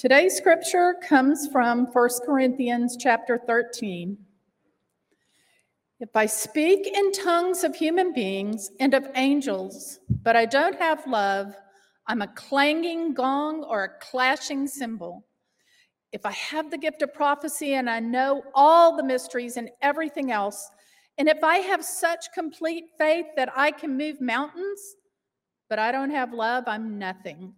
Today's scripture comes from 1 Corinthians chapter 13. If I speak in tongues of human beings and of angels, but I don't have love, I'm a clanging gong or a clashing cymbal. If I have the gift of prophecy and I know all the mysteries and everything else, and if I have such complete faith that I can move mountains, but I don't have love, I'm nothing.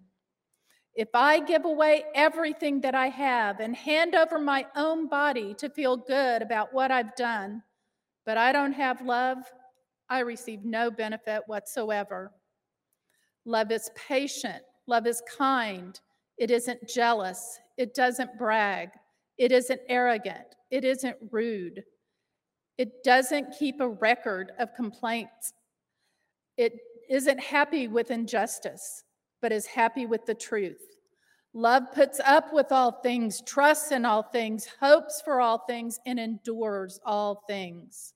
If I give away everything that I have and hand over my own body to feel good about what I've done, but I don't have love, I receive no benefit whatsoever. Love is patient, love is kind, it isn't jealous, it doesn't brag, it isn't arrogant, it isn't rude, it doesn't keep a record of complaints, it isn't happy with injustice, but is happy with the truth. Love puts up with all things, trusts in all things, hopes for all things, and endures all things.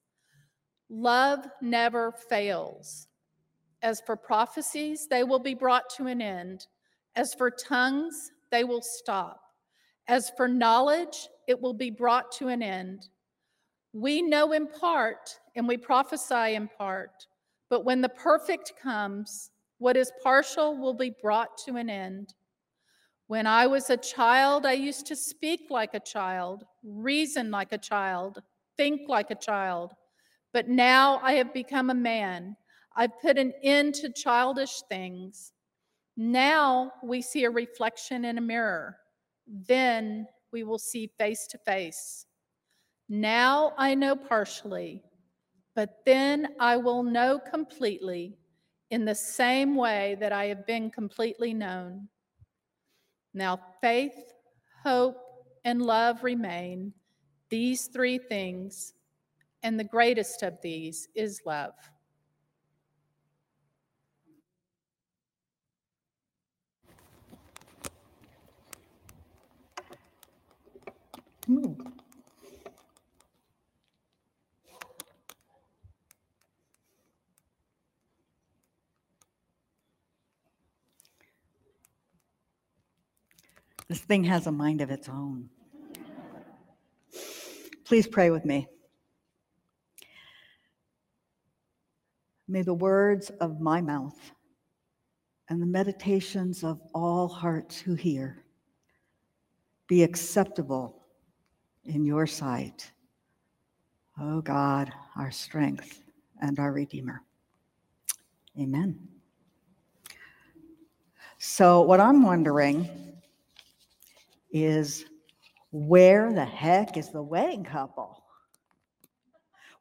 Love never fails. As for prophecies, they will be brought to an end. As for tongues, they will stop. As for knowledge, it will be brought to an end. We know in part and we prophesy in part, but when the perfect comes, what is partial will be brought to an end. When I was a child, I used to speak like a child, reason like a child, think like a child. But now I have become a man. I've put an end to childish things. Now we see a reflection in a mirror. Then we will see face to face. Now I know partially, but then I will know completely in the same way that I have been completely known. Now, faith, hope, and love remain, these three things, and the greatest of these is love. Hmm. This thing has a mind of its own. Please pray with me. May the words of my mouth and the meditations of all hearts who hear be acceptable in your sight. O oh God, our strength and our Redeemer. Amen. So, what I'm wondering is where the heck is the wedding couple?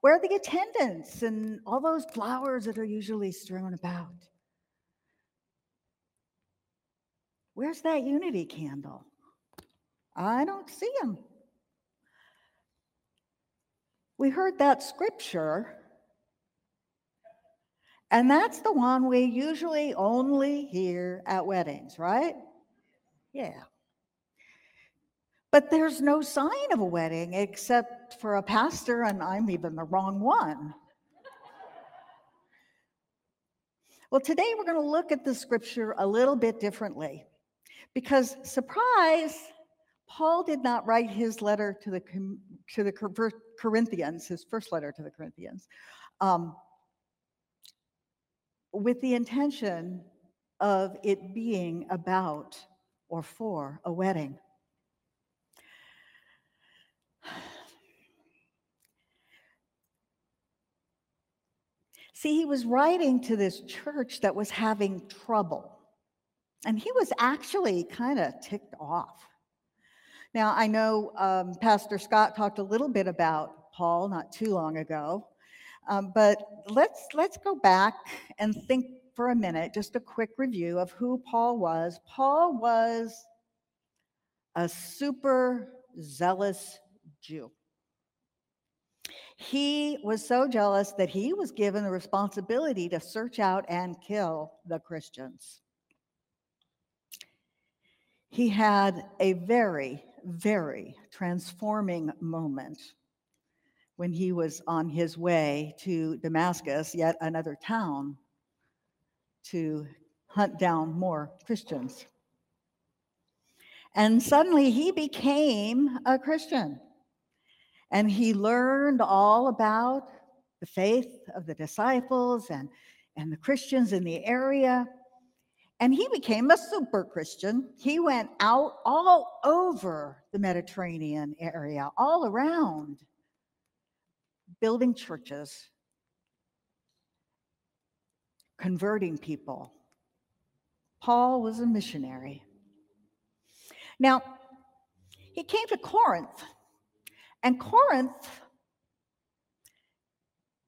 Where are the attendants and all those flowers that are usually strewn about? Where's that unity candle? I don't see them. We heard that scripture, and that's the one we usually only hear at weddings, right? Yeah. But there's no sign of a wedding except for a pastor, and I'm even the wrong one. Well, today we're going to look at the scripture a little bit differently because, surprise, Paul did not write his letter to the, to the Corinthians, his first letter to the Corinthians, um, with the intention of it being about or for a wedding. See, he was writing to this church that was having trouble. And he was actually kind of ticked off. Now, I know um, Pastor Scott talked a little bit about Paul not too long ago, um, but let's let's go back and think for a minute, just a quick review of who Paul was. Paul was a super zealous Jew. He was so jealous that he was given the responsibility to search out and kill the Christians. He had a very, very transforming moment when he was on his way to Damascus, yet another town, to hunt down more Christians. And suddenly he became a Christian. And he learned all about the faith of the disciples and, and the Christians in the area. And he became a super Christian. He went out all over the Mediterranean area, all around, building churches, converting people. Paul was a missionary. Now, he came to Corinth, and Corinth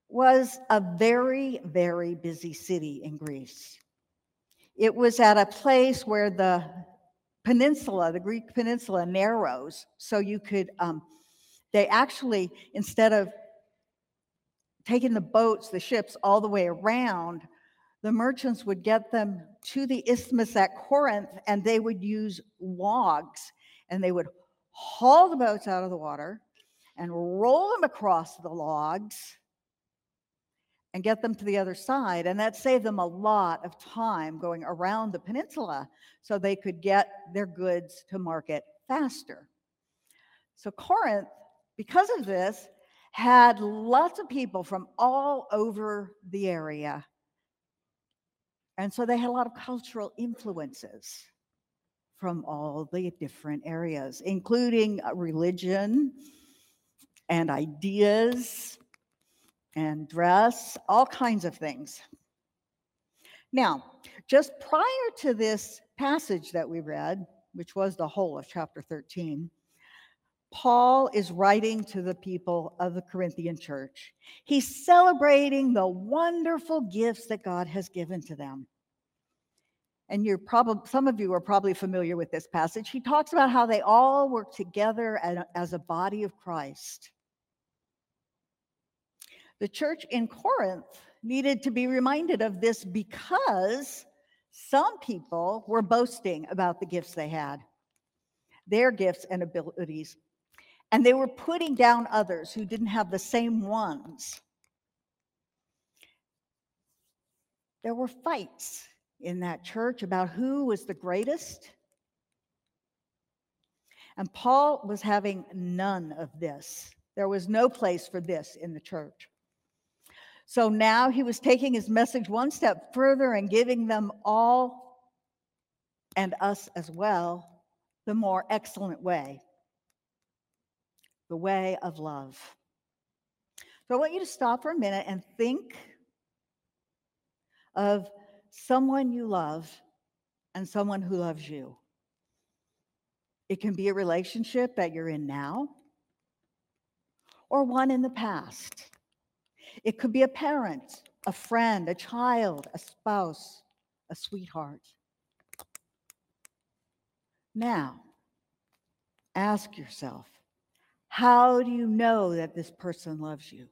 was a very, very busy city in Greece. It was at a place where the peninsula, the Greek peninsula, narrows, so you could, um, they actually, instead of taking the boats, the ships all the way around, the merchants would get them to the isthmus at Corinth and they would use logs and they would haul the boats out of the water and roll them across the logs and get them to the other side. And that saved them a lot of time going around the peninsula so they could get their goods to market faster. So Corinth, because of this, had lots of people from all over the area. And so they had a lot of cultural influences from all the different areas, including uh, religion and ideas and dress, all kinds of things. Now, just prior to this passage that we read, which was the whole of chapter 13, Paul is writing to the people of the Corinthian church. He's celebrating the wonderful gifts that God has given to them. And you're probably some of you are probably familiar with this passage. He talks about how they all work together as a body of Christ. The church in Corinth needed to be reminded of this because some people were boasting about the gifts they had, their gifts and abilities, and they were putting down others who didn't have the same ones. There were fights in that church about who was the greatest. And Paul was having none of this. There was no place for this in the church. So now he was taking his message one step further and giving them all and us as well the more excellent way the way of love. So I want you to stop for a minute and think of someone you love and someone who loves you. It can be a relationship that you're in now or one in the past. It could be a parent, a friend, a child, a spouse, a sweetheart. Now, ask yourself how do you know that this person loves you?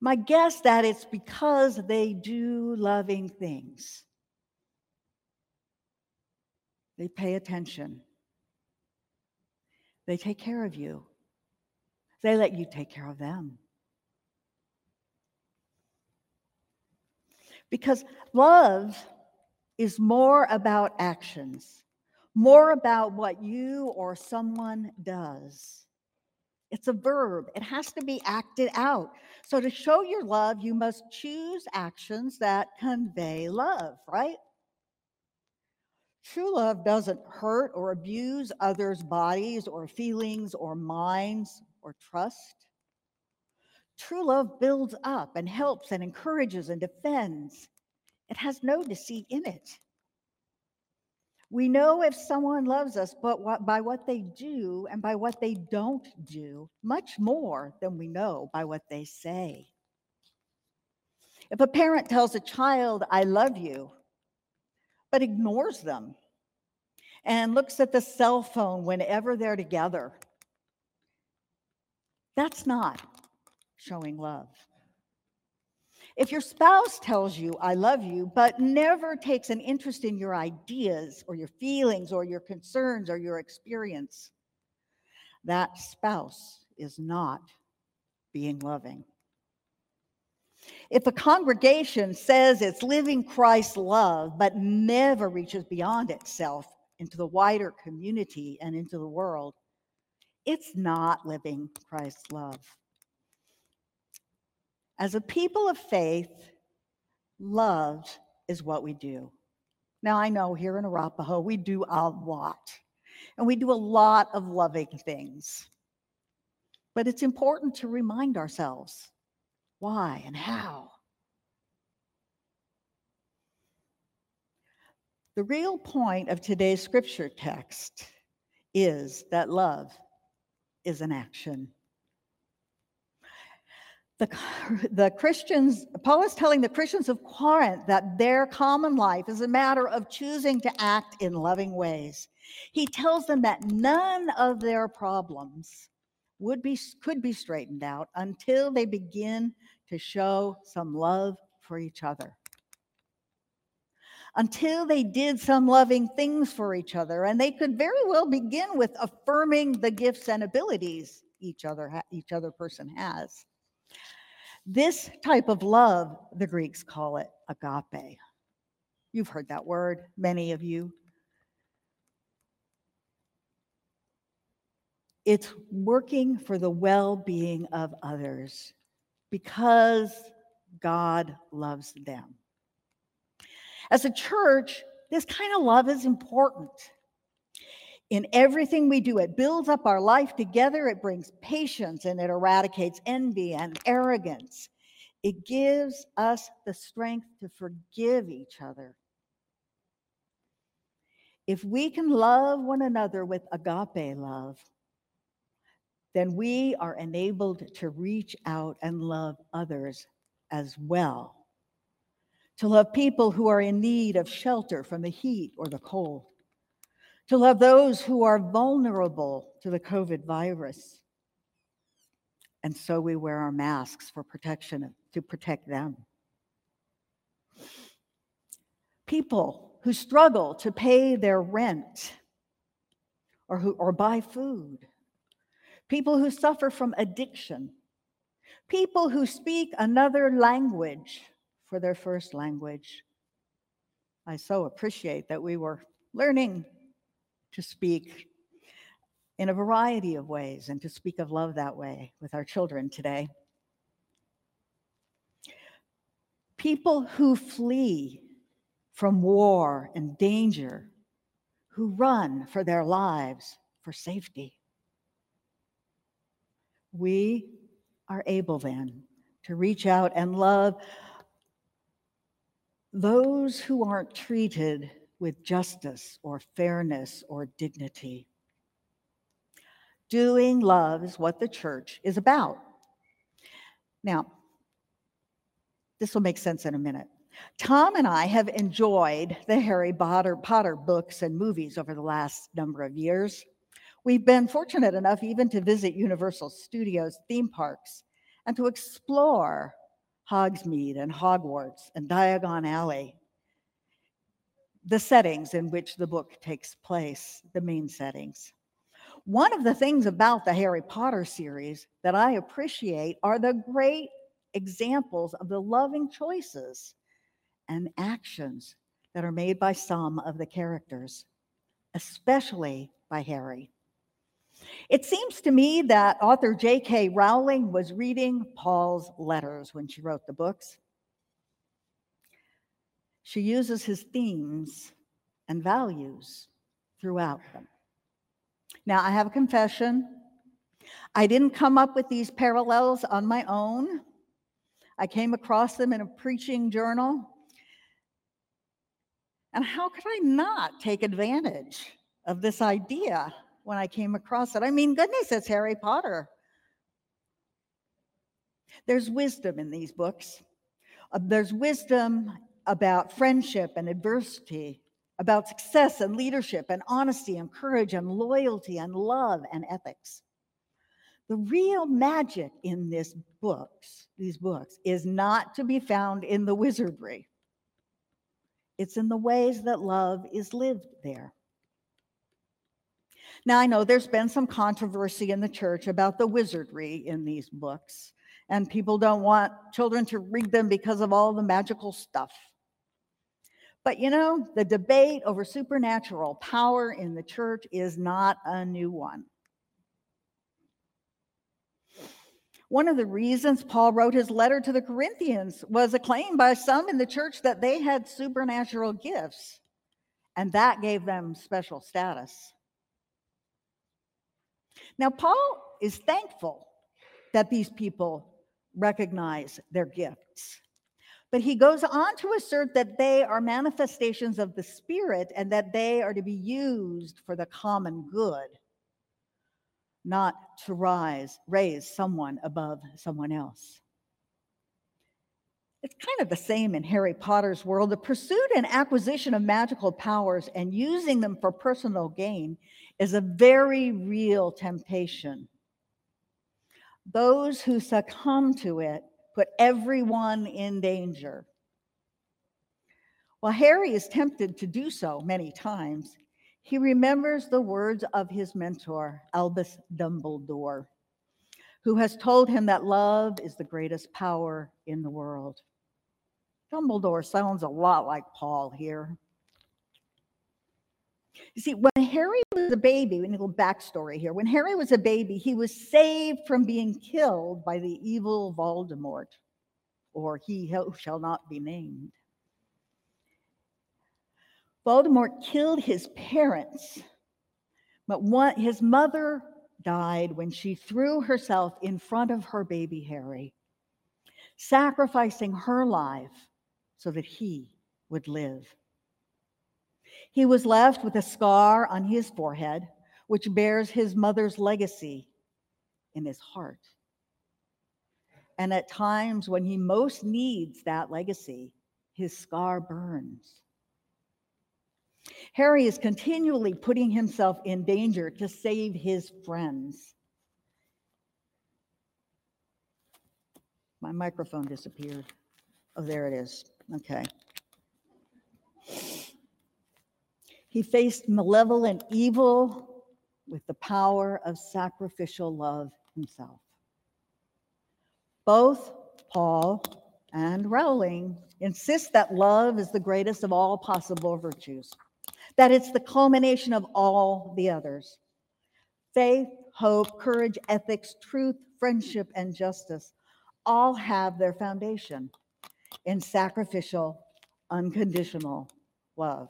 My guess that it's because they do loving things. They pay attention. They take care of you. They let you take care of them. Because love is more about actions, more about what you or someone does. It's a verb, it has to be acted out. So, to show your love, you must choose actions that convey love, right? True love doesn't hurt or abuse others' bodies or feelings or minds or trust. True love builds up and helps and encourages and defends. It has no deceit in it. We know if someone loves us, but what, by what they do and by what they don't do, much more than we know by what they say. If a parent tells a child, I love you, but ignores them and looks at the cell phone whenever they're together, that's not showing love. If your spouse tells you, I love you, but never takes an interest in your ideas or your feelings or your concerns or your experience, that spouse is not being loving. If a congregation says it's living Christ's love, but never reaches beyond itself into the wider community and into the world, it's not living Christ's love. As a people of faith, love is what we do. Now, I know here in Arapaho, we do a lot, and we do a lot of loving things. But it's important to remind ourselves why and how. The real point of today's scripture text is that love is an action. The, the Christians, Paul is telling the Christians of Corinth that their common life is a matter of choosing to act in loving ways. He tells them that none of their problems would be, could be straightened out until they begin to show some love for each other. Until they did some loving things for each other, and they could very well begin with affirming the gifts and abilities each other each other person has. This type of love, the Greeks call it agape. You've heard that word, many of you. It's working for the well being of others because God loves them. As a church, this kind of love is important. In everything we do, it builds up our life together, it brings patience, and it eradicates envy and arrogance. It gives us the strength to forgive each other. If we can love one another with agape love, then we are enabled to reach out and love others as well. To love people who are in need of shelter from the heat or the cold. To love those who are vulnerable to the COVID virus. And so we wear our masks for protection to protect them. People who struggle to pay their rent or who or buy food people who suffer from addiction, people who speak another language for their first language. I so appreciate that we were learning to speak in a variety of ways and to speak of love that way with our children today. People who flee from war and danger, who run for their lives for safety we are able then to reach out and love those who aren't treated with justice or fairness or dignity. Doing love is what the church is about. Now, this will make sense in a minute. Tom and I have enjoyed the Harry Potter, Potter books and movies over the last number of years. We've been fortunate enough even to visit Universal Studios theme parks and to explore Hogsmeade and Hogwarts and Diagon Alley, the settings in which the book takes place, the main settings. One of the things about the Harry Potter series that I appreciate are the great examples of the loving choices and actions that are made by some of the characters, especially by Harry. It seems to me that author J.K. Rowling was reading Paul's letters when she wrote the books. She uses his themes and values throughout them. Now, I have a confession. I didn't come up with these parallels on my own. I came across them in a preaching journal. And how could I not take advantage of this idea when I came across it. I mean, goodness, it's Harry Potter. There's wisdom in these books. Uh, there's wisdom about friendship and adversity, about success and leadership and honesty and courage and loyalty and love and ethics. The real magic in this books, these books, is not to be found in the wizardry. It's in the ways that love is lived there. Now, I know there's been some controversy in the church about the wizardry in these books, and people don't want children to read them because of all the magical stuff. But you know, the debate over supernatural power in the church is not a new one. One of the reasons Paul wrote his letter to the Corinthians was a claim by some in the church that they had supernatural gifts, and that gave them special status. Now, Paul is thankful that these people recognize their gifts. But he goes on to assert that they are manifestations of the Spirit and that they are to be used for the common good, not to rise, raise someone above someone else. It's kind of the same in Harry Potter's world. The pursuit and acquisition of magical powers and using them for personal gain is a very real temptation. Those who succumb to it put everyone in danger. While Harry is tempted to do so many times, he remembers the words of his mentor, Albus Dumbledore, who has told him that love is the greatest power in the world. Dumbledore sounds a lot like Paul here. You see, when Harry was a baby, we need a little backstory here. When Harry was a baby, he was saved from being killed by the evil Voldemort, or he who shall not be named. Voldemort killed his parents, but one, his mother died when she threw herself in front of her baby Harry, sacrificing her life so that he would live. He was left with a scar on his forehead, which bears his mother's legacy in his heart. And at times when he most needs that legacy, his scar burns. Harry is continually putting himself in danger to save his friends. My microphone disappeared. Oh, there it is. Okay. He faced malevolent evil with the power of sacrificial love himself. Both Paul and Rowling insist that love is the greatest of all possible virtues, that it's the culmination of all the others. Faith, hope, courage, ethics, truth, friendship, and justice all have their foundation in sacrificial, unconditional love.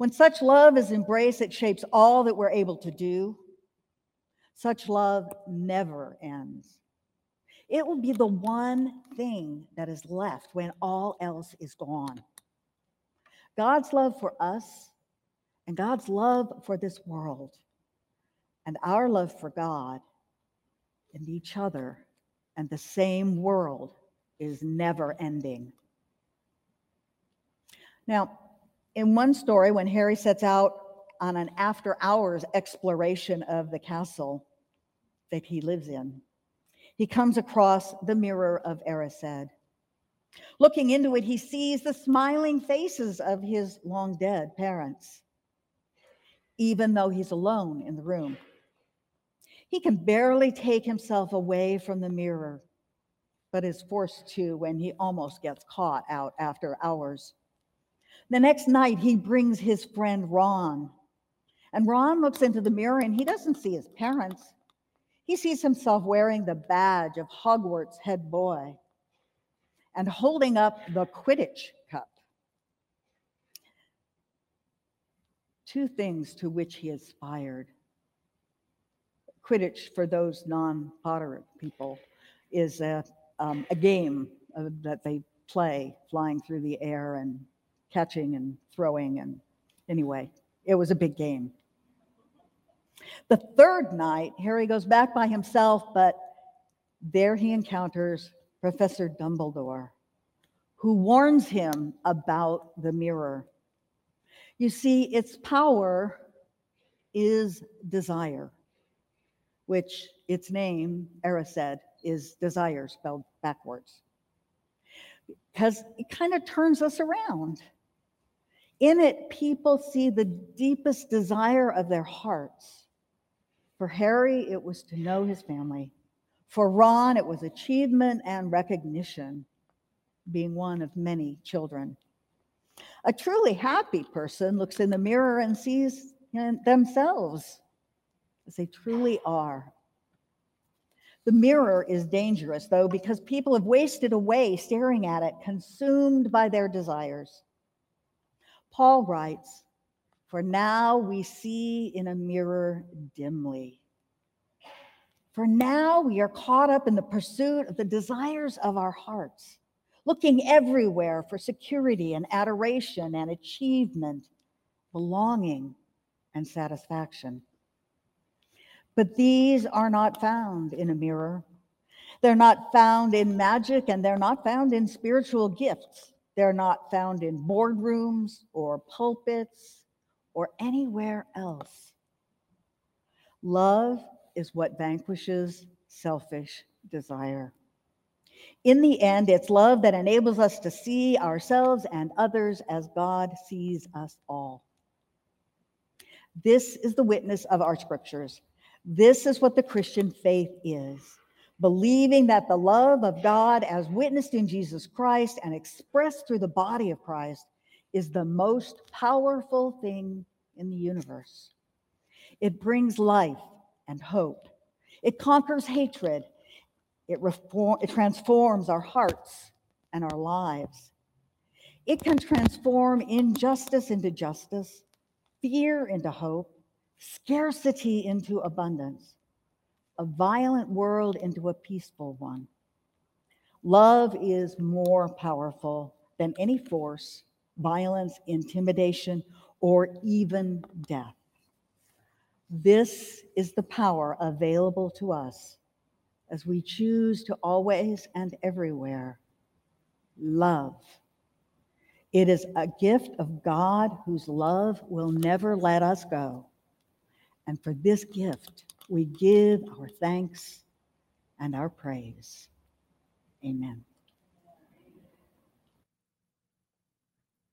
When such love is embraced, it shapes all that we're able to do. Such love never ends. It will be the one thing that is left when all else is gone. God's love for us and God's love for this world and our love for God and each other and the same world is never ending. Now, in one story, when Harry sets out on an after hours exploration of the castle that he lives in, he comes across the mirror of Erised. Looking into it, he sees the smiling faces of his long dead parents, even though he's alone in the room. He can barely take himself away from the mirror, but is forced to when he almost gets caught out after hours. The next night, he brings his friend Ron. And Ron looks into the mirror and he doesn't see his parents. He sees himself wearing the badge of Hogwarts head boy and holding up the Quidditch cup. Two things to which he aspired. Quidditch, for those non Potter people, is a, um, a game uh, that they play flying through the air and catching and throwing. And anyway, it was a big game. The third night, Harry goes back by himself, but there he encounters Professor Dumbledore, who warns him about the mirror. You see, its power is desire, which its name, Erised, is desire spelled backwards. Because it kind of turns us around. In it, people see the deepest desire of their hearts. For Harry, it was to know his family. For Ron, it was achievement and recognition, being one of many children. A truly happy person looks in the mirror and sees themselves as they truly are. The mirror is dangerous, though, because people have wasted away staring at it, consumed by their desires. Paul writes, For now we see in a mirror dimly. For now we are caught up in the pursuit of the desires of our hearts, looking everywhere for security and adoration and achievement, belonging and satisfaction. But these are not found in a mirror. They're not found in magic and they're not found in spiritual gifts. They're not found in boardrooms or pulpits or anywhere else. Love is what vanquishes selfish desire. In the end, it's love that enables us to see ourselves and others as God sees us all. This is the witness of our scriptures. This is what the Christian faith is believing that the love of God, as witnessed in Jesus Christ and expressed through the body of Christ, is the most powerful thing in the universe. It brings life and hope, it conquers hatred, it, reform, it transforms our hearts and our lives. It can transform injustice into justice, fear into hope, scarcity into abundance, a violent world into a peaceful one. Love is more powerful than any force, violence, intimidation, or even death. This is the power available to us as we choose to always and everywhere love. It is a gift of God whose love will never let us go. And for this gift, we give our thanks and our praise. Amen.